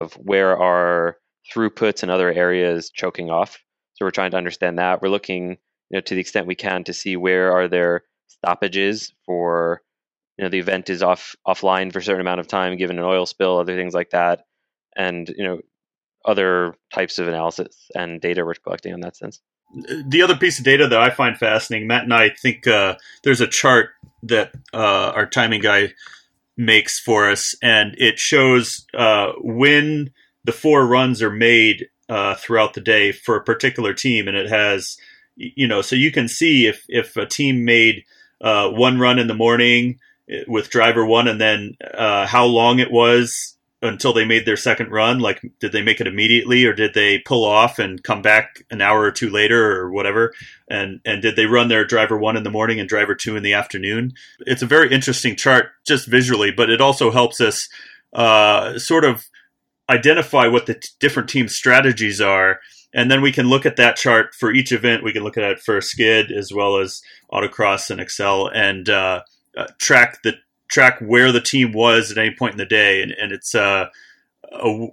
of where are throughputs and other areas choking off. So we're trying to understand that. We're looking, you know, to the extent we can to see where are there stoppages for, you know, the event is off offline for a certain amount of time, given an oil spill, other things like that, and you know, other types of analysis and data we're collecting on that sense. The other piece of data that I find fascinating, Matt and I think uh, there's a chart that uh, our timing guy makes for us, and it shows uh, when the four runs are made uh, throughout the day for a particular team, and it has, you know, so you can see if if a team made uh, one run in the morning eh, with driver one, and then uh, how long it was until they made their second run? Like, did they make it immediately, or did they pull off and come back an hour or two later, or whatever? And and did they run their driver one in the morning and driver two in the afternoon? It's a very interesting chart just visually, but it also helps us uh, sort of identify what the t- different team strategies are. And then we can look at that chart for each event. We can look at it for skid as well as autocross and accel and uh, uh, track the track where the team was at any point in the day, and, and it's uh, a,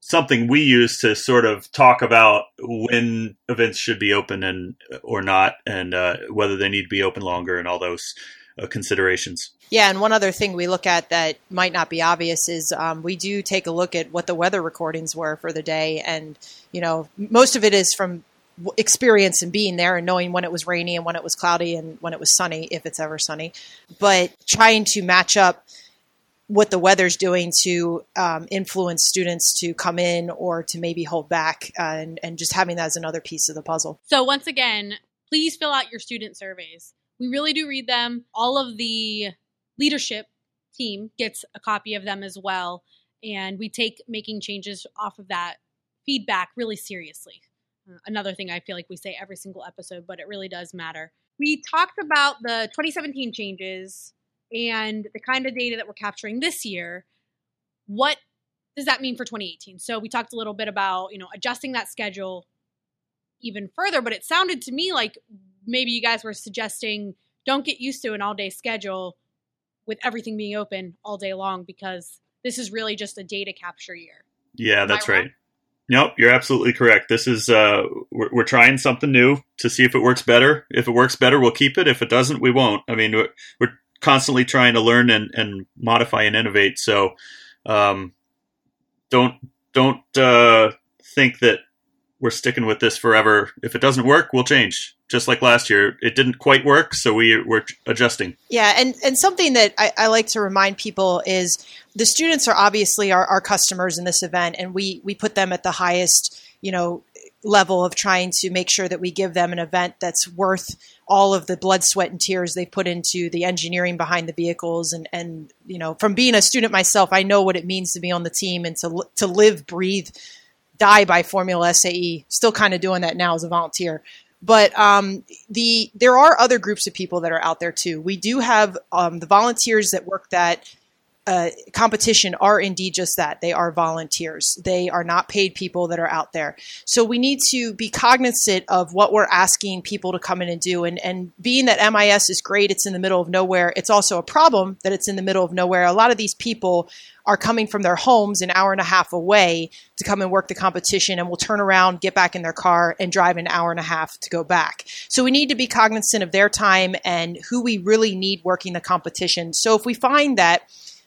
something we use to sort of talk about when events should be open and or not, and uh, whether they need to be open longer, and all those uh, considerations. Yeah, and one other thing we look at that might not be obvious is um, we do take a look at what the weather recordings were for the day, and you know most of it is from experience and being there and knowing when it was rainy and when it was cloudy and when it was sunny, if it's ever sunny. But trying to match up what the weather's doing to um, influence students to come in or to maybe hold back uh, and, and just having that as another piece of the puzzle. So, once again, please fill out your student surveys. We really do read them. All of the leadership team gets a copy of them as well. And we take making changes off of that feedback really seriously. Another thing I feel like we say every single episode, but it really does matter. We talked about the 2017 changes and the kind of data that we're capturing this year. What does that mean for 2018? So we talked a little bit about, you know, adjusting that schedule even further, but it sounded to me like maybe you guys were suggesting don't get used to an all-day schedule with everything being open all day long because this is really just a data capture year. Yeah, that's right. Nope, you're absolutely correct. This is uh, we're, we're, trying something new to see if it works better. If it works better, we'll keep it. If it doesn't, we won't. I mean, we're, we're constantly trying to learn and, and modify and innovate. So, um, don't don't uh, think that we're sticking with this forever. If it doesn't work, we'll change. Just like last year, it didn't quite work, so we we're adjusting. Yeah, and and something that I, I like to remind people is the students are obviously our, our customers in this event, and we we put them at the highest, you know, level of trying to make sure that we give them an event that's worth all of the blood, sweat, and tears they put into the engineering behind the vehicles. And, and you know, from being a student myself, I know what it means to be on the team and to to live, breathe, die by Formula SAE. Still kind of doing that now as a volunteer. But um, the there are other groups of people that are out there too. We do have um, the volunteers that work that uh, competition are indeed just that. They are volunteers. They are not paid people that are out there. So we need to be cognizant of what we're asking people to come in and do. And, and being that MIS is great, it's in the middle of nowhere. It's also a problem that it's in the middle of nowhere. A lot of these people are coming from their homes an hour and a half away to come and work the competition and will turn around, get back in their car, and drive an hour and a half to go back. So we need to be cognizant of their time and who we really need working the competition. So if we find that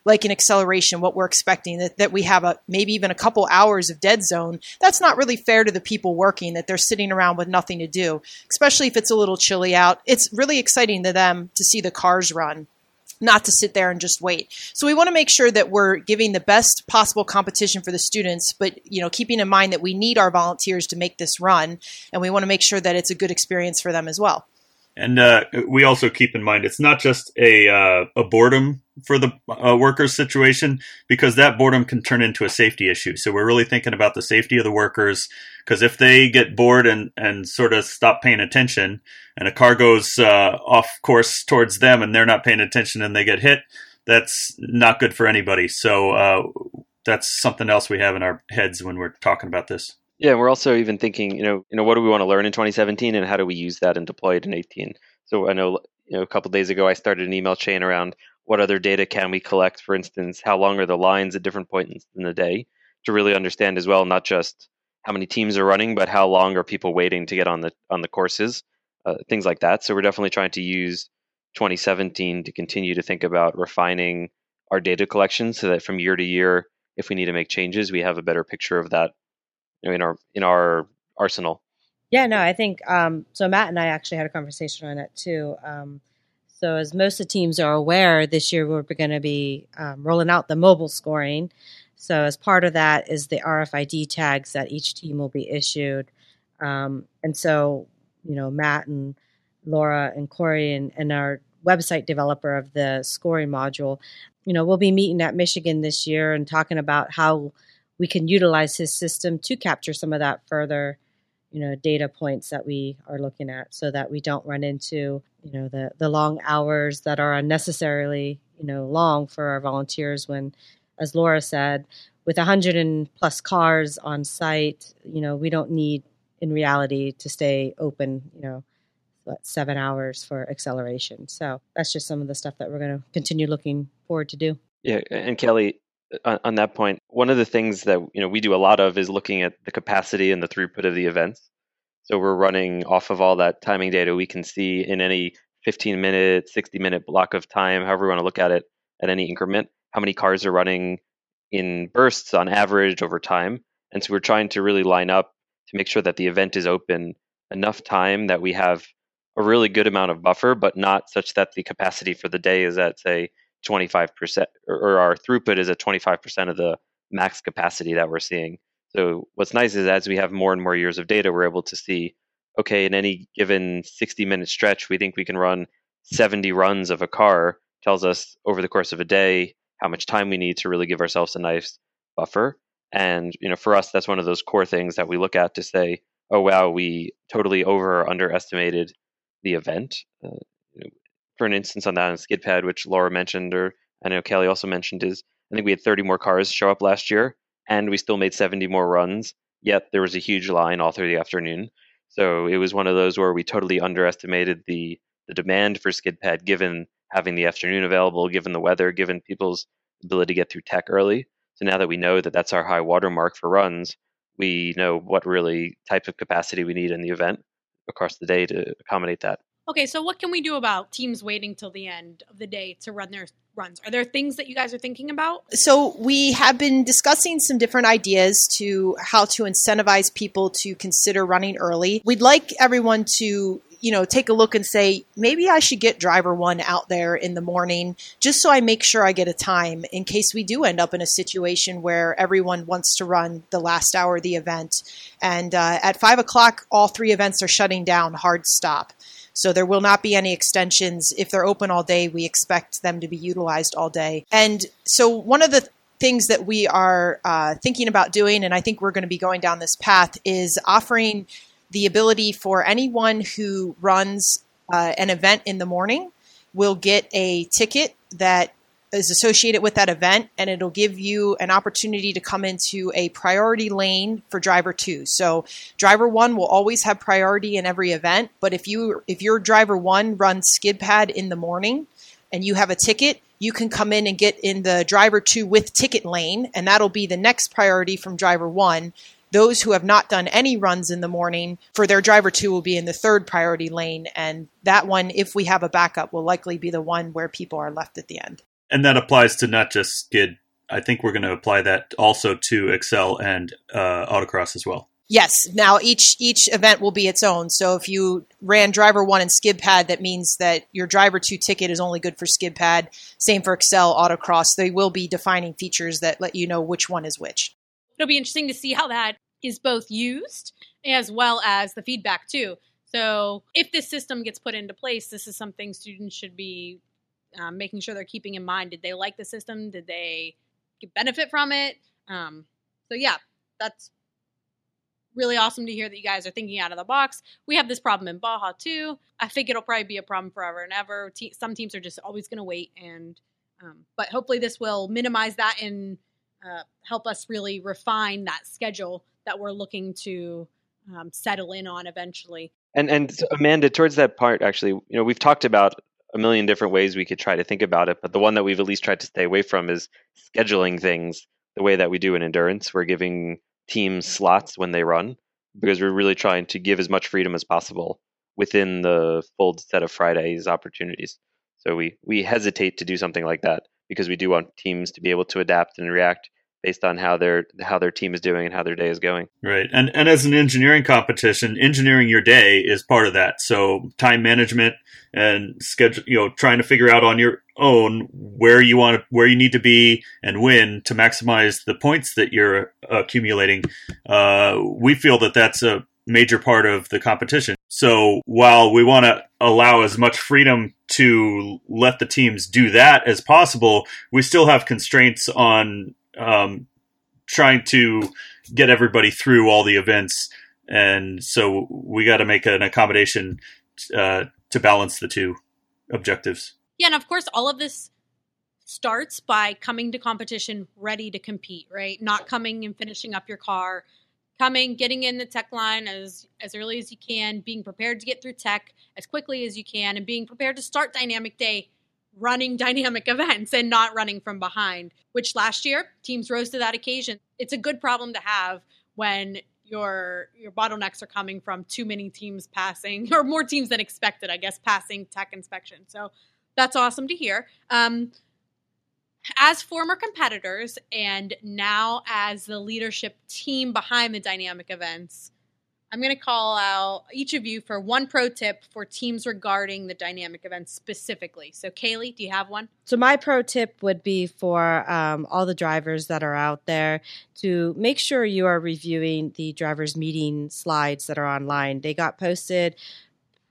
like an acceleration, what we're expecting, that, that we have a maybe even a couple hours of dead zone, that's not really fair to the people working, that they're sitting around with nothing to do, especially if it's a little chilly out. It's really exciting to them to see the cars run not to sit there and just wait. So we want to make sure that we're giving the best possible competition for the students, but you know, keeping in mind that we need our volunteers to make this run, and we want to make sure that it's a good experience for them as well. And uh, we also keep in mind it's not just a uh, a boredom for the uh, workers situation because that boredom can turn into a safety issue. So we're really thinking about the safety of the workers because if they get bored and and sort of stop paying attention, and a car goes uh, off course towards them and they're not paying attention and they get hit, that's not good for anybody. So uh, that's something else we have in our heads when we're talking about this. Yeah, we're also even thinking, you know, you know, what do we want to learn in 2017, and how do we use that and deploy it in 18? So I know, you know, a couple days ago, I started an email chain around what other data can we collect. For instance, how long are the lines at different points in the day to really understand as well, not just how many teams are running, but how long are people waiting to get on the on the courses, uh, things like that. So we're definitely trying to use 2017 to continue to think about refining our data collection so that from year to year, if we need to make changes, we have a better picture of that in our in our arsenal. Yeah, no, I think um, so. Matt and I actually had a conversation on it too. Um, so, as most of the teams are aware, this year we're going to be um, rolling out the mobile scoring. So, as part of that is the RFID tags that each team will be issued. Um, and so, you know, Matt and Laura and Corey and, and our website developer of the scoring module, you know, we'll be meeting at Michigan this year and talking about how we can utilize his system to capture some of that further you know data points that we are looking at so that we don't run into you know the the long hours that are unnecessarily you know long for our volunteers when as Laura said with 100 and plus cars on site you know we don't need in reality to stay open you know what, seven hours for acceleration. So that's just some of the stuff that we're going to continue looking forward to do. Yeah and kelly on, on that point, one of the things that you know we do a lot of is looking at the capacity and the throughput of the events. So we're running off of all that timing data we can see in any 15 minute, 60 minute block of time, however we want to look at it at any increment, how many cars are running in bursts on average over time. And so we're trying to really line up to make sure that the event is open enough time that we have a really good amount of buffer, but not such that the capacity for the day is at, say, 25% or, our throughput is at 25% of the max capacity that we're seeing. So what's nice is as we have more and more years of data, we're able to see, okay, in any given 60 minute stretch, we think we can run 70 runs of a car, tells us over the course of a day how much time we need to really give ourselves a nice buffer. And you know, for us, that's one of those core things that we look at to say, oh wow, we totally over or underestimated the event. Uh, for an instance on that on SkidPad, which Laura mentioned, or I know Kelly also mentioned, is I think we had 30 more cars show up last year, and we still made 70 more runs. Yet there was a huge line all through the afternoon. So it was one of those where we totally underestimated the the demand for SkidPad, given having the afternoon available, given the weather, given people's ability to get through tech early. So now that we know that that's our high watermark for runs, we know what really type of capacity we need in the event across the day to accommodate that. Okay, so what can we do about teams waiting till the end of the day to run their runs? Are there things that you guys are thinking about? So, we have been discussing some different ideas to how to incentivize people to consider running early. We'd like everyone to you know, take a look and say, maybe I should get driver one out there in the morning just so I make sure I get a time in case we do end up in a situation where everyone wants to run the last hour of the event. And uh, at five o'clock, all three events are shutting down, hard stop. So there will not be any extensions. If they're open all day, we expect them to be utilized all day. And so one of the things that we are uh, thinking about doing, and I think we're going to be going down this path, is offering the ability for anyone who runs uh, an event in the morning will get a ticket that is associated with that event and it'll give you an opportunity to come into a priority lane for driver 2. So driver 1 will always have priority in every event, but if you if your driver 1 runs skid pad in the morning and you have a ticket, you can come in and get in the driver 2 with ticket lane and that'll be the next priority from driver 1 those who have not done any runs in the morning for their driver two will be in the third priority lane. And that one, if we have a backup, will likely be the one where people are left at the end and that applies to not just skid. I think we're going to apply that also to accel and uh, autocross as well. Yes. Now each each event will be its own. So if you ran driver one and skid pad, that means that your driver two ticket is only good for skid pad. Same for accel, autocross. They will be defining features that let you know which one is which. It'll be interesting to see how that is both used as well as the feedback too. So if this system gets put into place, this is something students should be um, making sure they're keeping in mind did they like the system? Did they benefit from it? Um, so yeah that's really awesome to hear that you guys are thinking out of the box. We have this problem in baja too. I think it'll probably be a problem forever and ever. Te- some teams are just always going to wait and um, but hopefully this will minimize that and uh, help us really refine that schedule that we're looking to um, settle in on eventually. And and Amanda, towards that part, actually, you know, we've talked about a million different ways we could try to think about it, but the one that we've at least tried to stay away from is scheduling things the way that we do in endurance. We're giving teams slots when they run because we're really trying to give as much freedom as possible within the full set of Fridays opportunities. So we we hesitate to do something like that because we do want teams to be able to adapt and react based on how their how their team is doing and how their day is going. Right. And and as an engineering competition, engineering your day is part of that. So time management and schedule, you know, trying to figure out on your own where you want to, where you need to be and when to maximize the points that you're accumulating. Uh, we feel that that's a major part of the competition. So while we want to allow as much freedom to let the teams do that as possible, we still have constraints on um, trying to get everybody through all the events. And so we got to make an accommodation uh, to balance the two objectives. Yeah, and of course, all of this starts by coming to competition ready to compete, right? Not coming and finishing up your car coming, getting in the tech line as as early as you can, being prepared to get through tech as quickly as you can, and being prepared to start dynamic day running dynamic events and not running from behind. Which last year teams rose to that occasion. It's a good problem to have when your your bottlenecks are coming from too many teams passing or more teams than expected, I guess, passing tech inspection. So that's awesome to hear. Um, as former competitors and now as the leadership team behind the dynamic events, I'm going to call out each of you for one pro tip for teams regarding the dynamic events specifically. So, Kaylee, do you have one? So, my pro tip would be for um, all the drivers that are out there to make sure you are reviewing the drivers' meeting slides that are online. They got posted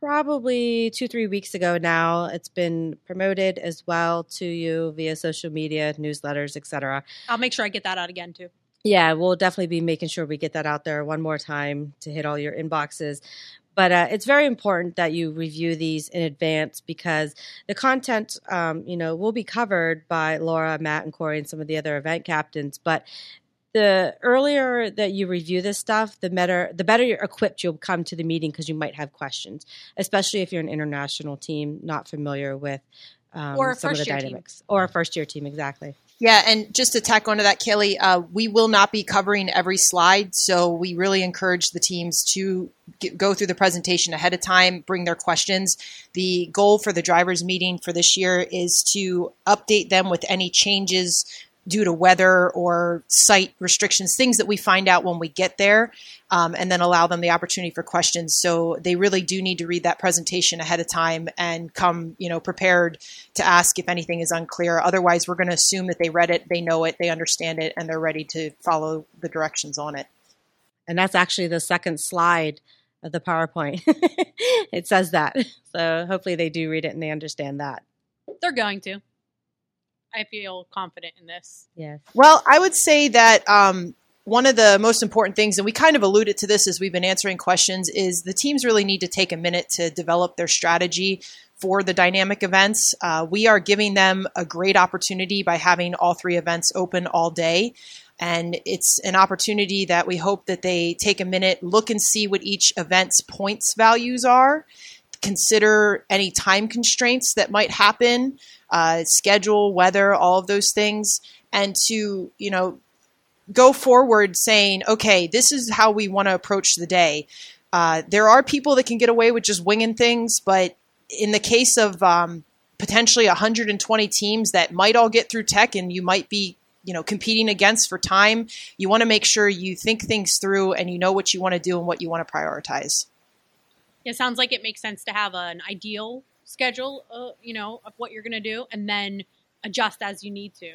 probably two three weeks ago now it's been promoted as well to you via social media newsletters etc i'll make sure i get that out again too yeah we'll definitely be making sure we get that out there one more time to hit all your inboxes but uh, it's very important that you review these in advance because the content um, you know will be covered by laura matt and corey and some of the other event captains but the earlier that you review this stuff, the better the better you're equipped you'll come to the meeting because you might have questions, especially if you're an international team not familiar with um, some of the dynamics team. or a first year team exactly. Yeah, and just to tack onto that, Kelly, uh, we will not be covering every slide, so we really encourage the teams to get, go through the presentation ahead of time, bring their questions. The goal for the drivers' meeting for this year is to update them with any changes due to weather or site restrictions, things that we find out when we get there, um, and then allow them the opportunity for questions. So they really do need to read that presentation ahead of time and come, you know, prepared to ask if anything is unclear. Otherwise, we're going to assume that they read it, they know it, they understand it, and they're ready to follow the directions on it. And that's actually the second slide of the PowerPoint. it says that. So hopefully they do read it and they understand that. They're going to. I feel confident in this. Yes. Well, I would say that um, one of the most important things, and we kind of alluded to this as we've been answering questions, is the teams really need to take a minute to develop their strategy for the dynamic events. Uh, we are giving them a great opportunity by having all three events open all day. And it's an opportunity that we hope that they take a minute, look and see what each event's points values are, consider any time constraints that might happen uh, schedule, weather, all of those things, and to you know go forward saying, okay, this is how we want to approach the day. Uh, there are people that can get away with just winging things, but in the case of um, potentially 120 teams that might all get through tech, and you might be you know competing against for time, you want to make sure you think things through and you know what you want to do and what you want to prioritize. It sounds like it makes sense to have an ideal schedule, uh, you know, of what you're going to do, and then adjust as you need to.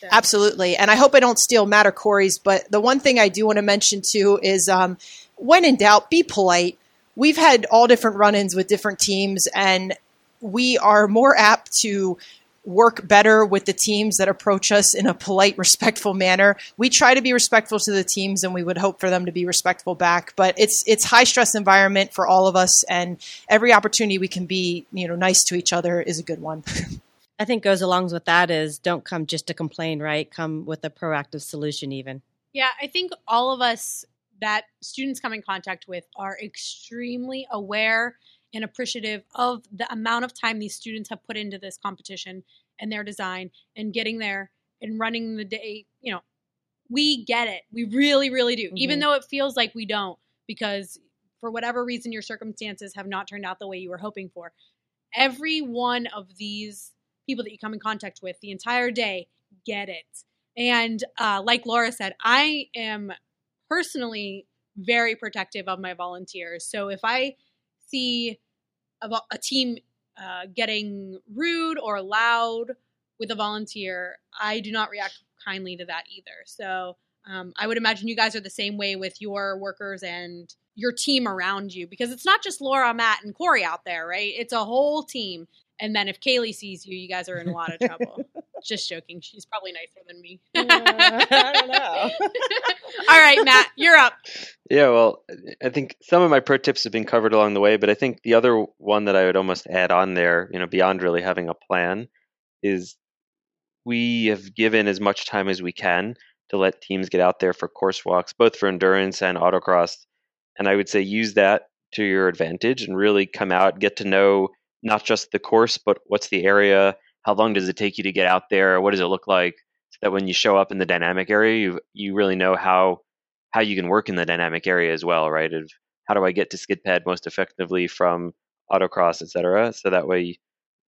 So. Absolutely. And I hope I don't steal Matt or Corey's, but the one thing I do want to mention too is um, when in doubt, be polite. We've had all different run ins with different teams, and we are more apt to work better with the teams that approach us in a polite, respectful manner. We try to be respectful to the teams, and we would hope for them to be respectful back. But it's it's high stress environment for all of us, and every opportunity we can be you know nice to each other is a good one. I think goes along with that is don't come just to complain, right? Come with a proactive solution, even. Yeah, I think all of us that students come in contact with are extremely aware and appreciative of the amount of time these students have put into this competition and their design and getting there and running the day, you know, we get it. We really, really do. Even Mhm. though it feels like we don't, because for whatever reason your circumstances have not turned out the way you were hoping for. Every one of these people that you come in contact with the entire day get it. And uh, like Laura said, I am personally very protective of my volunteers. So if I see a, a team uh, getting rude or loud with a volunteer, I do not react kindly to that either. So um, I would imagine you guys are the same way with your workers and your team around you because it's not just Laura, Matt, and Corey out there, right? It's a whole team. And then if Kaylee sees you, you guys are in a lot of trouble. Just joking. She's probably nicer than me. I don't know. All right, Matt, you're up. Yeah, well, I think some of my pro tips have been covered along the way, but I think the other one that I would almost add on there, you know, beyond really having a plan, is we have given as much time as we can to let teams get out there for course walks, both for endurance and autocross. And I would say use that to your advantage and really come out, get to know not just the course, but what's the area, how long does it take you to get out there, what does it look like, so that when you show up in the dynamic area, you you really know how how you can work in the dynamic area as well, right? Of how do I get to skid pad most effectively from autocross, et cetera, so that way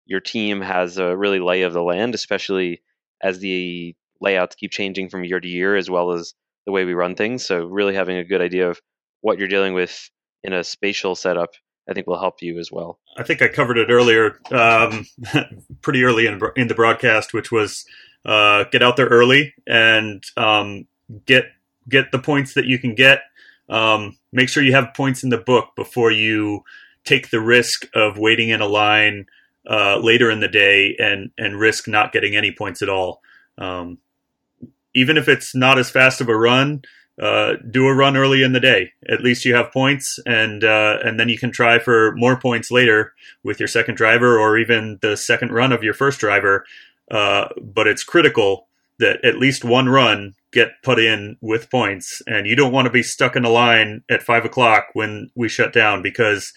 your team has a really lay of the land, especially as the layouts keep changing from year to year, as well as the way we run things. So really having a good idea of what you're dealing with in a spatial setup, I think will help you as well. I think I covered it earlier, um, pretty early in, in the broadcast, which was uh, get out there early and um, get get the points that you can get. Um, make sure you have points in the book before you take the risk of waiting in a line uh, later in the day and and risk not getting any points at all. Um, even if it's not as fast of a run, uh, do a run early in the day. At least you have points, and uh, and then you can try for more points later with your second driver or even the second run of your first driver. Uh, but it's critical that at least one run get put in with points, and you don't want to be stuck in a line at five o'clock when we shut down because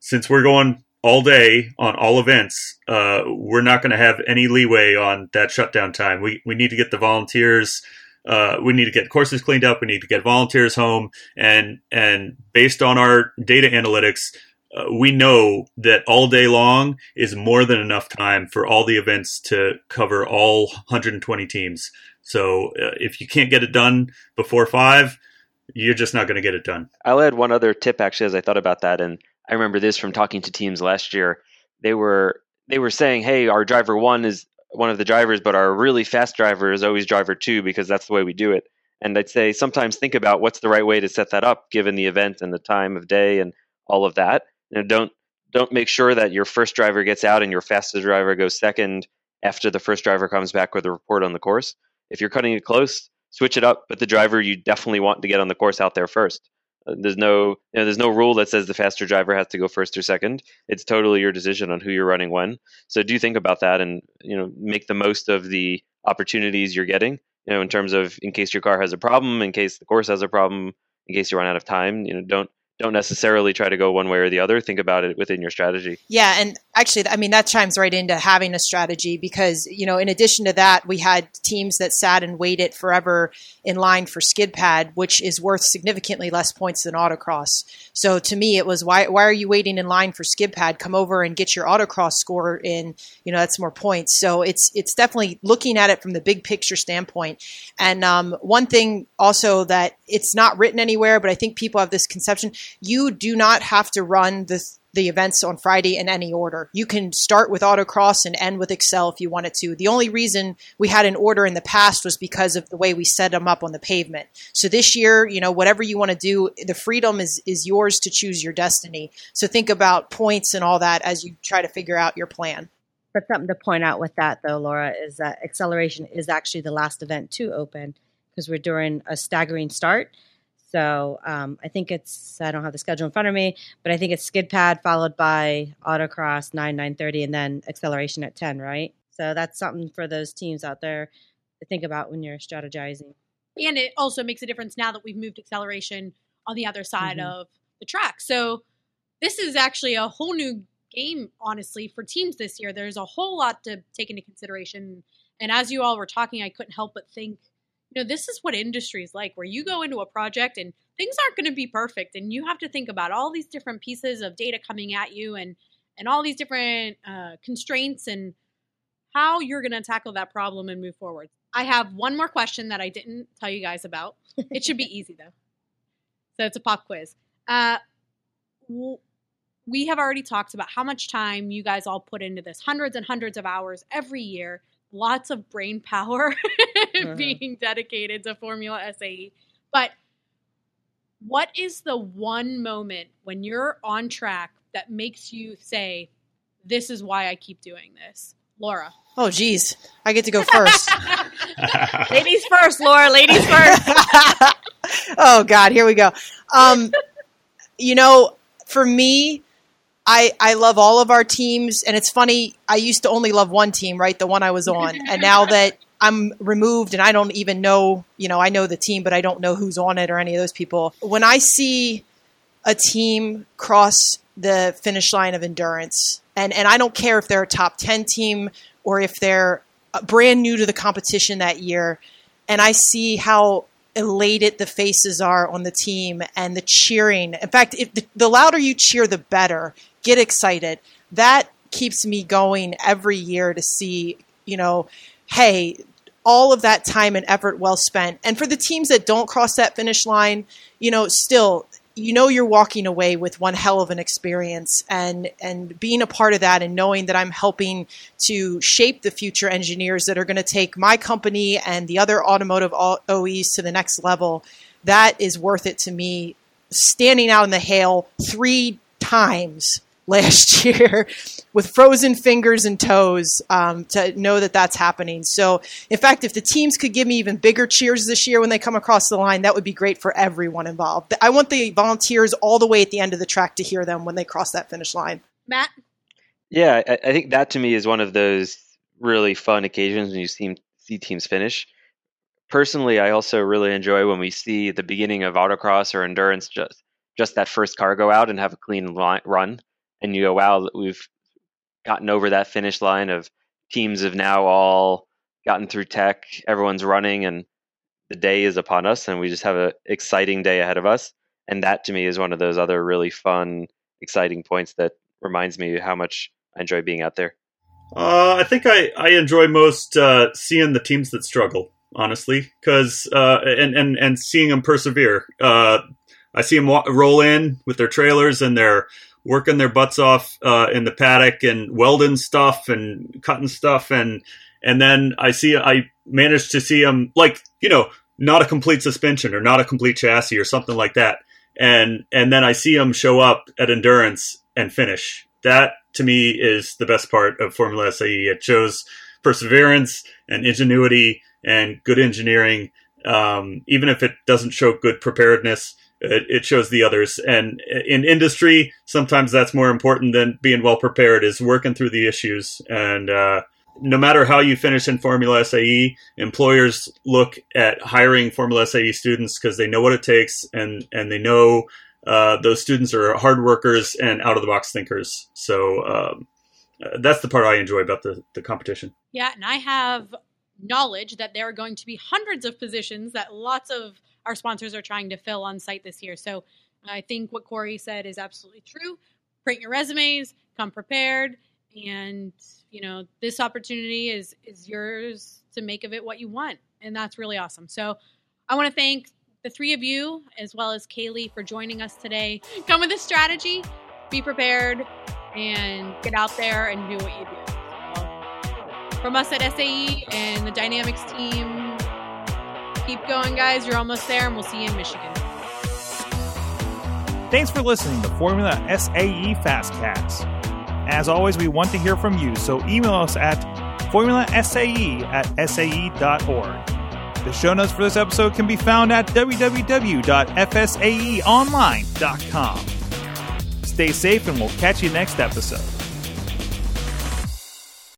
since we're going all day on all events, uh, we're not going to have any leeway on that shutdown time. We we need to get the volunteers. Uh, we need to get courses cleaned up. We need to get volunteers home, and and based on our data analytics, uh, we know that all day long is more than enough time for all the events to cover all 120 teams. So uh, if you can't get it done before five, you're just not going to get it done. I'll add one other tip actually as I thought about that, and I remember this from talking to teams last year. They were they were saying, "Hey, our driver one is one of the drivers, but our really fast driver is always driver two because that's the way we do it." And I'd say sometimes think about what's the right way to set that up given the event and the time of day and all of that. You know, don't don't make sure that your first driver gets out and your fastest driver goes second after the first driver comes back with a report on the course. If you're cutting it close, switch it up. but the driver you definitely want to get on the course out there first. Uh, there's no you know, there's no rule that says the faster driver has to go first or second. It's totally your decision on who you're running when. So do think about that and you know make the most of the opportunities you're getting. You know, in terms of in case your car has a problem, in case the course has a problem, in case you run out of time. You know, don't don't necessarily try to go one way or the other. Think about it within your strategy. Yeah, and actually, I mean that chimes right into having a strategy because you know, in addition to that, we had teams that sat and waited forever in line for skid pad, which is worth significantly less points than autocross. So to me, it was why why are you waiting in line for skid pad? Come over and get your autocross score in. You know, that's more points. So it's it's definitely looking at it from the big picture standpoint. And um, one thing also that it's not written anywhere, but I think people have this conception you do not have to run the the events on Friday in any order. You can start with autocross and end with accel if you wanted to. The only reason we had an order in the past was because of the way we set them up on the pavement. So this year, you know, whatever you want to do, the freedom is is yours to choose your destiny. So think about points and all that as you try to figure out your plan. But something to point out with that, though, Laura, is that acceleration is actually the last event to open because we're doing a staggering start. So um, I think it's I don't have the schedule in front of me, but I think it's skid pad followed by autocross nine nine thirty and then acceleration at ten, right? So that's something for those teams out there to think about when you're strategizing. And it also makes a difference now that we've moved acceleration on the other side Mhm. of the track. So this is actually a whole new game, honestly, for teams this year. There's a whole lot to take into consideration. And as you all were talking, I couldn't help but think, you know, this is what industry is like, where you go into a project and things aren't going to be perfect, and you have to think about all these different pieces of data coming at you, and and all these different uh, constraints, and how you're going to tackle that problem and move forward. I have one more question that I didn't tell you guys about. It should be easy though. So it's a pop quiz. Uh, we have already talked about how much time you guys all put into this hundreds and hundreds of hours every year lots of brain power uh-huh. being dedicated to Formula SAE. But what is the one moment when you're on track that makes you say, This is why I keep doing this? Laura. Oh, geez. I get to go first. ladies first, Laura. Ladies first. oh, God. Here we go. Um, you know, for me, I, I love all of our teams. And it's funny, I used to only love one team, right? The one I was on. And now that I'm removed and I don't even know, you know, I know the team, but I don't know who's on it or any of those people. When I see a team cross the finish line of endurance, and, and I don't care if they're a top 10 team or if they're uh, brand new to the competition that year, and I see how elated the faces are on the team and the cheering. In fact, if the, the louder you cheer, the better get excited. That keeps me going every year to see, you know, hey, all of that time and effort well spent. And for the teams that don't cross that finish line, you know, still you know you're walking away with one hell of an experience and and being a part of that and knowing that I'm helping to shape the future engineers that are going to take my company and the other automotive OEs to the next level that is worth it to me standing out in the hail 3 times last year with frozen fingers and toes um, to know that that's happening. So, in fact, if the teams could give me even bigger cheers this year when they come across the line, that would be great for everyone involved. I want the volunteers all the way at the end of the track to hear them when they cross that finish line. Matt? Yeah, I, I think that to me is one of those really fun occasions when you see, see teams finish. Personally, I also really enjoy when we see the beginning of autocross or endurance just just that first car go out and have a clean line, run and you go, wow, we've gotten over that finish line of teams have now all gotten through tech, everyone's running, and the day is upon us, and we just have an exciting day ahead of us. And that to me is one of those other really fun, exciting points that reminds me how much I enjoy being out there. Uh, I think I, I enjoy most uh, seeing the teams that struggle, honestly, because uh, and and and seeing them persevere. Uh, I see them roll in with their trailers and their working their butts off uh, in the paddock and welding stuff and cutting stuff. And and then I see I managed to see them like you know not a complete suspension or not a complete chassis or something like that. And and then I see them show up at endurance and finish. That to me is the best part of Formula SAE it shows perseverance and ingenuity and good engineering. Um, even if it doesn't show good preparedness it, it shows the others. And in industry, sometimes that's more important than being well prepared. Is working through the issues and. Uh, no matter how you finish in Formula SAE, employers look at hiring Formula SAE students because they know what it takes and and they know uh, those students are hard workers and out of the box thinkers. So um, uh, that's the part I enjoy about the the competition. Yeah, and I have knowledge that there are going to be hundreds of positions that lots of our sponsors are trying to fill on site this year. So I think what Corey said is absolutely true. Print your resumes, come prepared, and you know this opportunity is is yours to make of it what you want, and that's really awesome. So I want to thank the three of you as well as Kaylee for joining us today. Come with a strategy, be prepared, and get out there and do what you do. From us at SAE and the Dynamics team, Keep going, guys. You're almost there, and we'll see you in Michigan. Thanks for listening to Formula SAE Fastcast. As always, we want to hear from you, so email us at formulasae at sae.org. The show notes for this episode can be found at www.fsaeonline.com. Stay safe, and we'll catch you next episode.